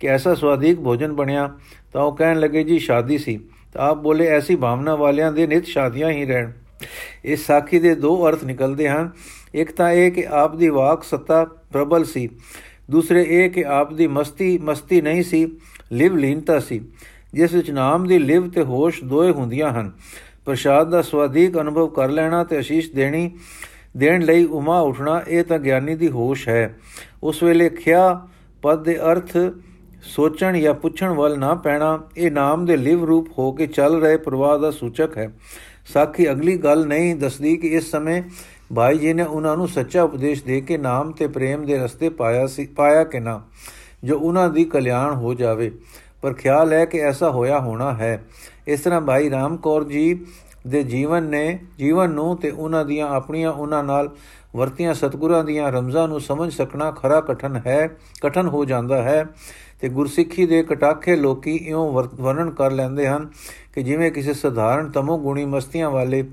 ਕਿ ਐਸਾ ਸਵਾਦੀਕ ਭੋਜਨ ਬਣਿਆ ਤਾਂ ਉਹ ਕਹਿਣ ਲੱਗੇ, ਜੀ, ਸ਼ਾਦੀ ਸੀ। ਤਾਂ ਆਪ ਬੋਲੇ, ਐਸੀ ਭਾਵਨਾ ਵਾਲਿਆਂ ਦੇ ਨਿਤ ਸ਼ਾਦੀਆਂ ਹੀ ਰਹਿਣ। ਇਸ ਸਾਖੀ ਦੇ ਦੋ ਅਰਥ ਨਿਕਲਦੇ ਹਨ। ਇੱਕ ਤਾਂ ਇਹ ਕਿ ਆਪ ਦੀ ਵਾਕ ਸੱਤਾ ਪ੍ਰਬਲ ਸੀ। ਦੂਸਰੇ ਇਹ ਕਿ ਆਪ ਦੀ ਮਸਤੀ ਮਸਤੀ ਨਹੀਂ ਸੀ, ਲਿਵ ਲੀਨਤਾ ਸੀ, ਜਿਸ ਵਿੱਚ ਨਾਮ ਦੀ ਲਿਵ ਤੇ ਹੋਸ਼ ਦੋਏ ਹੁੰਦੀਆਂ ਹਨ। ਪ੍ਰਸ਼ਾਦ ਦਾ ਸਵਾਦੀਕ ਅਨੁਭਵ ਕਰ ਲੈਣਾ ਤੇ ਅਸ਼ੀਸ਼ ਦੇਣੀ, ਦੇਣ ਲਈ ਉਮਾ ਉਠਣਾ, ਇਹ ਤਾਂ ਗਿਆਨੀ ਦੀ ਹੋਸ਼ ਹੈ। ਉਸ ਵੇਲੇ ਖਿਆ ਪਦ ਦੇ ਅਰਥ ਸੋਚਣ ਜਾਂ ਪੁੱਛਣ ਵੱਲ ਨਾ ਪੈਣਾ, ਇਹ ਨਾਮ ਦੇ ਲਿਵ ਰੂਪ ਹੋ ਕੇ ਚੱਲ ਰਹੇ ਪ੍ਰਵਾਹ ਦਾ ਸੂਚਕ ਹੈ। ਸਾਖੀ, ਅਗਲੀ ਗੱਲ ਨਹੀਂ, ਦੱਸਦੀ ਕਿ ਇਸ ਸਮੇਂ ਭਾਈ ਜੀ ਨੇ ਉਹਨਾਂ ਨੂੰ ਸੱਚਾ ਉਪਦੇਸ਼ ਦੇ ਕੇ ਨਾਮ ਤੇ ਪ੍ਰੇਮ ਦੇ ਰਸਤੇ ਪਾਇਆ ਸੀ, ਪਾਇਆ ਕਿ ਨਾ, ਜੋ ਉਹਨਾਂ ਦੀ ਕਲਿਆਣ ਹੋ ਜਾਵੇ। ਪਰ ਖਿਆਲ ਹੈ ਕਿ ਐਸਾ ਹੋਇਆ ਹੋਣਾ ਹੈ। ਇਸ ਤਰ੍ਹਾਂ ਭਾਈ ਰਾਮ ਕੌਰ ਜੀ ਦੇ ਜੀਵਨ ਨੇ, ਜੀਵਨ ਨੂੰ ਤੇ ਉਹਨਾਂ ਦੀਆਂ ਆਪਣੀਆਂ ਉਹਨਾਂ ਨਾਲ ਵਰਤੀਆਂ ਸਤਗੁਰਾਂ ਦੀਆਂ ਰਮਜ਼ਾਂ ਨੂੰ ਸਮਝ ਸਕਣਾ ਖਰਾ ਕਠਨ ਹੈ, ਕਠਨ ਹੋ ਜਾਂਦਾ ਹੈ। ਤੇ ਗੁਰਸਿੱਖੀ ਦੇ ਕਟਾਖੇ ਲੋਕੀ ਇਉਂ ਵਰਣਨ ਕਰ ਲੈਂਦੇ ਹਨ ਕਿ ਜਿਵੇਂ ਕਿਸੇ ਸਧਾਰਨ ਤਮੋ ਗੁਣੀ ਮਸਤੀਆਂ ਵਾਲੇ,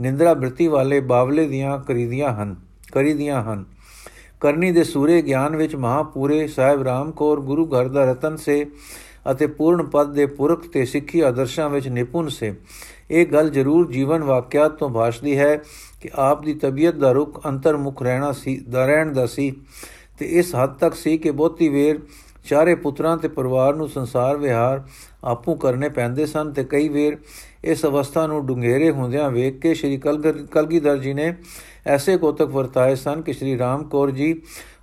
ਨਿੰਦਰਾ ਬ੍ਰਿਤੀ ਵਾਲੇ ਬਾਵਲੇ ਦੀਆਂ ਕਰੀਦੀਆਂ ਹਨ ਕਰੀਦੀਆਂ ਹਨ। ਕਰਨੀ ਦੇ ਸੂਰੇ ਗਿਆਨ ਵਿੱਚ ਮਹਾਪੂਰੇ ਸਾਹਿਬ ਰਾਮਕੌਰ ਗੁਰੂ ਘਰ ਦਾ ਰਤਨ ਸੇ ਅਤੇ ਪੂਰਨ ਪਦ ਦੇ ਪੁਰਖ ਤੇ ਸਿੱਖੀ ਆਦਰਸ਼ਾਂ ਵਿੱਚ ਨਿਪੁੰਨ ਸੇ। ਇਹ ਗੱਲ ਜ਼ਰੂਰ ਜੀਵਨ ਵਾਕਿਆਤ ਤੋਂ ਭਾਸ਼ਦੀ ਹੈ ਕਿ ਆਪ ਦੀ ਤਬੀਅਤ ਦਾ ਰੁਖ ਅੰਤਰਮੁਖ ਰਹਿਣਾ ਸੀ, ਦਾ ਰਹਿਣ ਦਾ ਸੀ ਤੇ ਇਸ ਹੱਦ ਤੱਕ ਸੀ ਕਿ ਬਹੁਤੀ ਵੇਰ ਚਾਰੇ ਪੁੱਤਰਾਂ ਤੇ ਪਰਿਵਾਰ ਨੂੰ ਸੰਸਾਰ ਵਿਹਾਰ ਆਪੂ ਕਰਨੇ ਪੈਂਦੇ ਸਨ ਤੇ ਕਈ ਵੇਰ ਇਸ ਅਵਸਥਾ ਨੂੰ ਡੁੰਗੇਰੇ ਹੁੰਦਿਆਂ ਵੇਖ ਕੇ ਸ਼੍ਰੀ ਕਲਗੀਧਰ ਜੀ ਨੇ ਐਸੇ ਕੋਤਕ ਵਰਤਾਏ ਸਨ ਕਿ ਸ਼੍ਰੀ ਰਾਮ ਕੌਰ ਜੀ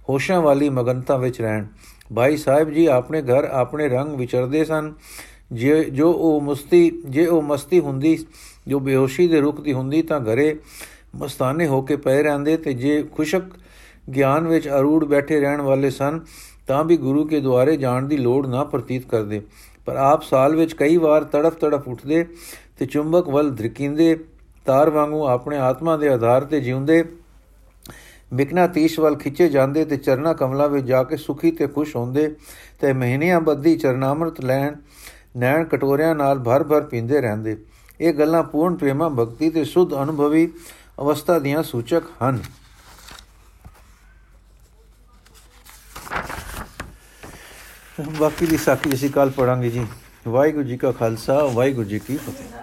ਹੋਸ਼ਾਂ ਵਾਲੀ ਮਗਨਤਾ ਵਿੱਚ ਰਹਿਣ। ਭਾਈ ਸਾਹਿਬ ਜੀ ਆਪਣੇ ਘਰ ਆਪਣੇ ਰੰਗ ਵਿਚਰਦੇ ਸਨ। ਜੇ, ਜੋ ਉਹ ਮਸਤੀ, ਜੇ ਉਹ ਮਸਤੀ ਹੁੰਦੀ, ਜੋ ਬੇਹੋਸ਼ੀ ਦੇ ਰੁਕ ਦੀ ਹੁੰਦੀ ਤਾਂ ਘਰੇ ਮਸਤਾਨੇ ਹੋ ਕੇ ਪਏ ਰਹਿੰਦੇ ਤੇ ਜੇ ਖੁਸ਼ਕ ਗਿਆਨ ਵਿੱਚ ਅਰੂੜ ਬੈਠੇ ਰਹਿਣ ਵਾਲੇ ਸਨ ਤਾਂ ਵੀ ਗੁਰੂ ਕੇ ਦੁਆਰੇ ਜਾਣ ਦੀ ਲੋੜ ਨਾ ਪ੍ਰਤੀਤ ਕਰਦੇ। ਪਰ ਆਪ ਸਾਲ ਵਿੱਚ ਕਈ ਵਾਰ ਤੜਫ ਤੜਫ ਉੱਠਦੇ ਤੇ ਚੁੰਬਕ ਵੱਲ ਧ੍ਰਿਕਿੰਦੇ, ਤਾਰ ਵਾਂਗੂ ਆਪਣੇ ਆਤਮਾ ਦੇ ਆਧਾਰ ਤੇ ਜਿਉਂਦੇ, ਬਿਕਨਾ ਤੀਸ਼ ਵੱਲ ਖਿੱਚੇ ਜਾਂਦੇ ਤੇ ਚਰਨਾ ਕਮਲਾ ਵਿੱਚ ਜਾ ਕੇ ਸੁਖੀ ਤੇ ਖੁਸ਼ ਹੁੰਦੇ ਤੇ ਮਹੀਨਿਆਂ ਬੱਧੀ ਚਰਨਾਮਰਤ ਲੈਣ, ਨੈਣ ਕਟੋਰਿਆਂ ਨਾਲ ਭਰ-ਭਰ ਪੀਂਦੇ ਰਹਿੰਦੇ। ਇਹ ਗੱਲਾਂ ਪੂਰਨ ਪ੍ਰੇਮਾ, ਭਗਤੀ ਤੇ ਸੁਧ ਅਨੁਭਵੀ ਅਵਸਥਾ ਦੀਆਂ ਸੂਚਕ ਹਨ। ਬਾਕੀ ਦੀ ਸਾਖੀ ਅਸੀਂ ਕੱਲ ਪੜਾਂਗੇ ਜੀ। ਵਾਹਿਗੁਰੂ ਜੀ ਕਾ ਖਾਲਸਾ, ਵਾਹਿਗੁਰੂ ਜੀ ਕੀ ਫਤਿਹ।